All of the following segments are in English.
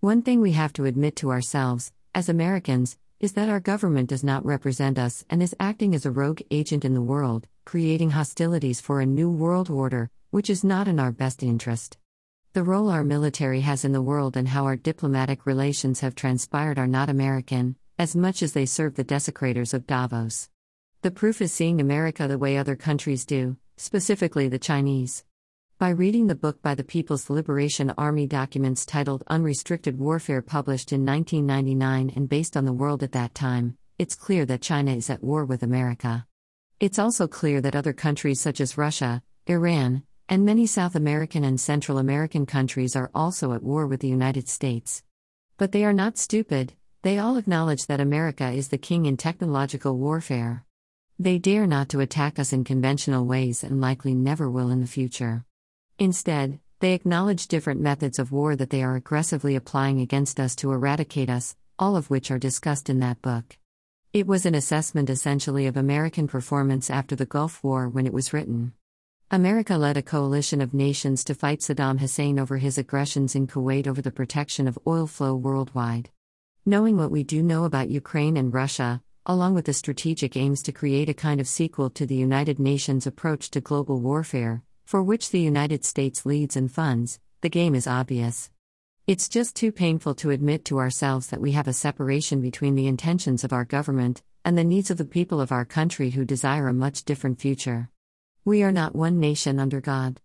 One thing we have to admit to ourselves, as Americans, is that our government does not represent us and is acting as a rogue agent in the world, creating hostilities for a new world order, which is not in our best interest. The role our military has in the world and how our diplomatic relations have transpired are not American, as much as they serve the desecrators of Davos. The proof is seeing America the way other countries do, specifically the Chinese. By reading the book by the People's Liberation Army documents titled Unrestricted Warfare, published in 1999 and based on the world at that time, it's clear that China is at war with America. It's also clear that other countries such as Russia, Iran, and many South American and Central American countries are also at war with the United States. But they are not stupid, they all acknowledge that America is the king in technological warfare. They dare not to attack us in conventional ways and likely never will in the future. Instead, they acknowledge different methods of war that they are aggressively applying against us to eradicate us, all of which are discussed in that book. It was an assessment essentially of American performance after the Gulf War when it was written. America led a coalition of nations to fight Saddam Hussein over his aggressions in Kuwait over the protection of oil flow worldwide. Knowing what we do know about Ukraine and Russia, along with the strategic aims to create a kind of sequel to the United Nations approach to global warfare, for which the United States leads and funds, the game is obvious. It's just too painful to admit to ourselves that we have a separation between the intentions of our government and the needs of the people of our country who desire a much different future. We are not one nation under God.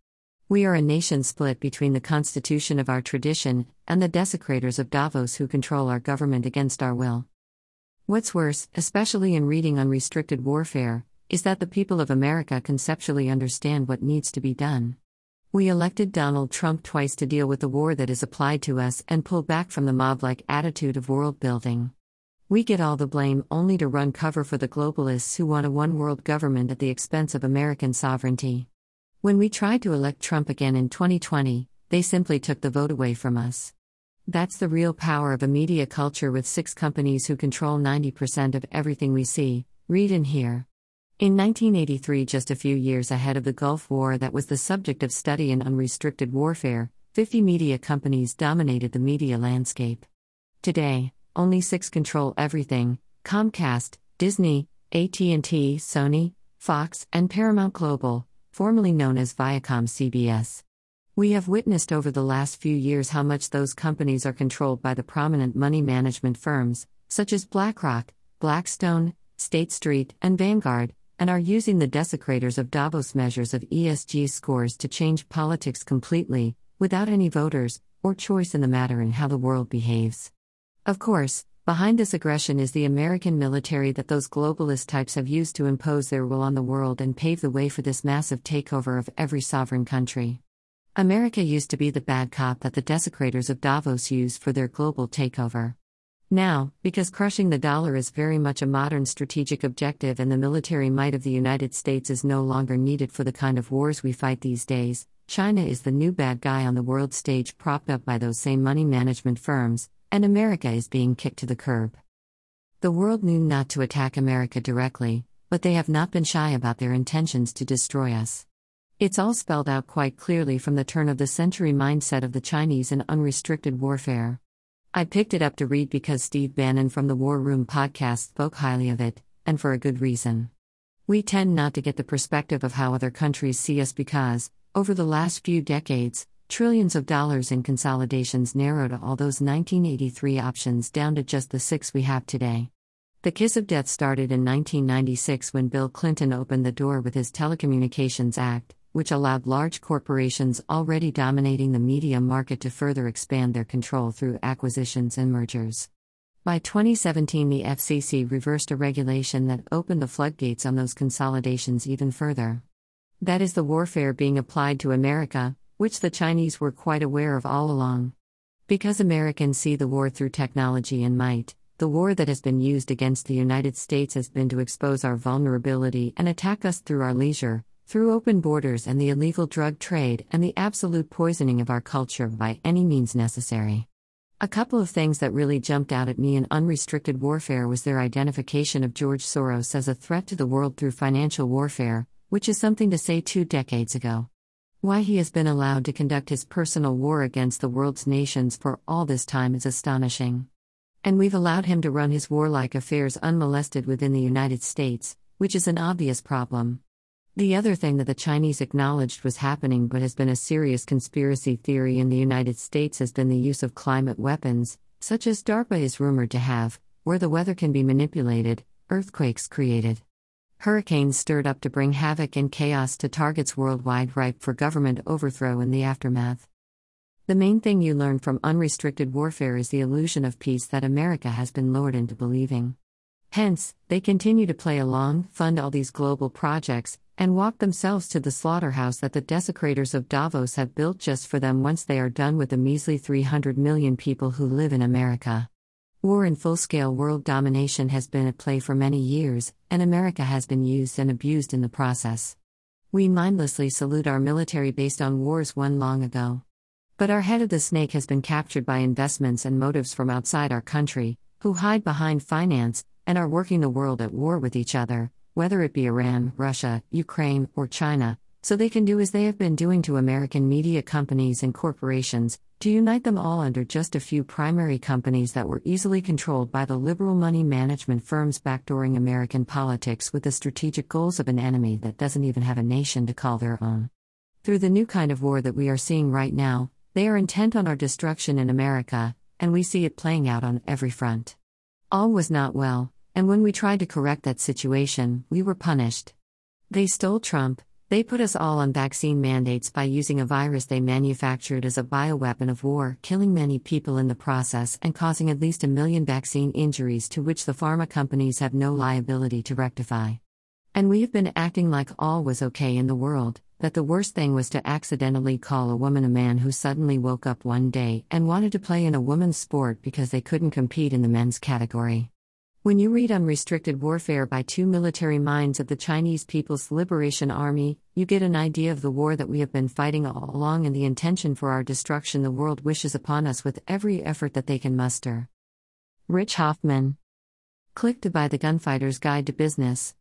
We are a nation split between the constitution of our tradition and the desecrators of Davos who control our government against our will. What's worse, especially in reading Unrestricted Warfare, is that the people of America conceptually understand what needs to be done. We elected Donald Trump twice to deal with the war that is applied to us and pull back from the mob like attitude of world building. We get all the blame only to run cover for the globalists who want a one world government at the expense of American sovereignty. When we tried to elect Trump again in 2020, they simply took the vote away from us. That's the real power of a media culture with six companies who control 90% of everything we see, read, and hear. In 1983, just a few years ahead of the Gulf War that was the subject of study in unrestricted warfare, 50 media companies dominated the media landscape. Today, only 6 control everything: Comcast, Disney, AT&T, Sony, Fox, and Paramount Global, formerly known as Viacom CBS. We have witnessed over the last few years how much those companies are controlled by the prominent money management firms, such as BlackRock, Blackstone, State Street, and Vanguard, and are using the desecrators of Davos measures of ESG scores to change politics completely, without any voters, or choice in the matter in how the world behaves. Of course, behind this aggression is the American military that those globalist types have used to impose their will on the world and pave the way for this massive takeover of every sovereign country. America used to be the bad cop that the desecrators of Davos use for their global takeover. Now, because crushing the dollar is very much a modern strategic objective and the military might of the United States is no longer needed for the kind of wars we fight these days, China is the new bad guy on the world stage propped up by those same money management firms, and America is being kicked to the curb. The world knew not to attack America directly, but they have not been shy about their intentions to destroy us. It's all spelled out quite clearly from the turn of the century mindset of the Chinese in unrestricted warfare. I picked it up to read because Steve Bannon from the War Room podcast spoke highly of it, and for a good reason. We tend not to get the perspective of how other countries see us because, over the last few decades, Trillions of dollars in consolidations narrowed all those 1983 options down to just the six we have today. The kiss of death started in 1996 when Bill Clinton opened the door with his Telecommunications Act, which allowed large corporations already dominating the media market to further expand their control through acquisitions and mergers. By 2017, the FCC reversed a regulation that opened the floodgates on those consolidations even further. That is the warfare being applied to America, which the Chinese were quite aware of all along. Because Americans see the war through technology and might, the war that has been used against the United States has been to expose our vulnerability and attack us through our leisure, through open borders and the illegal drug trade and the absolute poisoning of our culture by any means necessary. A couple of things that really jumped out at me in unrestricted warfare was their identification of George Soros as a threat to the world through financial warfare, which is something to say two decades ago. Why he has been allowed to conduct his personal war against the world's nations for all this time is astonishing. And we've allowed him to run his warlike affairs unmolested within the United States, which is an obvious problem. The other thing that the Chinese acknowledged was happening but has been a serious conspiracy theory in the United States has been the use of climate weapons, such as DARPA is rumored to have, where the weather can be manipulated, earthquakes created. Hurricanes stirred up to bring havoc and chaos to targets worldwide ripe for government overthrow in the aftermath. The main thing you learn from unrestricted warfare is the illusion of peace that America has been lured into believing. Hence, they continue to play along, fund all these global projects, and walk themselves to the slaughterhouse that the desecrators of Davos have built just for them once they are done with the measly 300 million people who live in America. War and full scale world domination has been at play for many years, and America has been used and abused in the process. We mindlessly salute our military based on wars won long ago. But our head of the snake has been captured by investments and motives from outside our country, who hide behind finance, and are working the world at war with each other, whether it be Iran, Russia, Ukraine, or China, so they can do as they have been doing to American media companies and corporations, to unite them all under just a few primary companies that were easily controlled by the liberal money management firms backdooring American politics with the strategic goals of an enemy that doesn't even have a nation to call their own. Through the new kind of war that we are seeing right now, they are intent on our destruction in America, and we see it playing out on every front. All was not well, and when we tried to correct that situation, we were punished. They stole Trump, they put us all on vaccine mandates by using a virus they manufactured as a bioweapon of war, killing many people in the process and causing at least a million vaccine injuries to which the pharma companies have no liability to rectify. And we have been acting like all was okay in the world, that the worst thing was to accidentally call a woman a man who suddenly woke up one day and wanted to play in a woman's sport because they couldn't compete in the men's category. When you read Unrestricted Warfare by Two Military Minds of the Chinese People's Liberation Army, you get an idea of the war that we have been fighting all along and the intention for our destruction the world wishes upon us with every effort that they can muster. Rich Hoffman. Click to buy the Gunfighter's Guide to Business.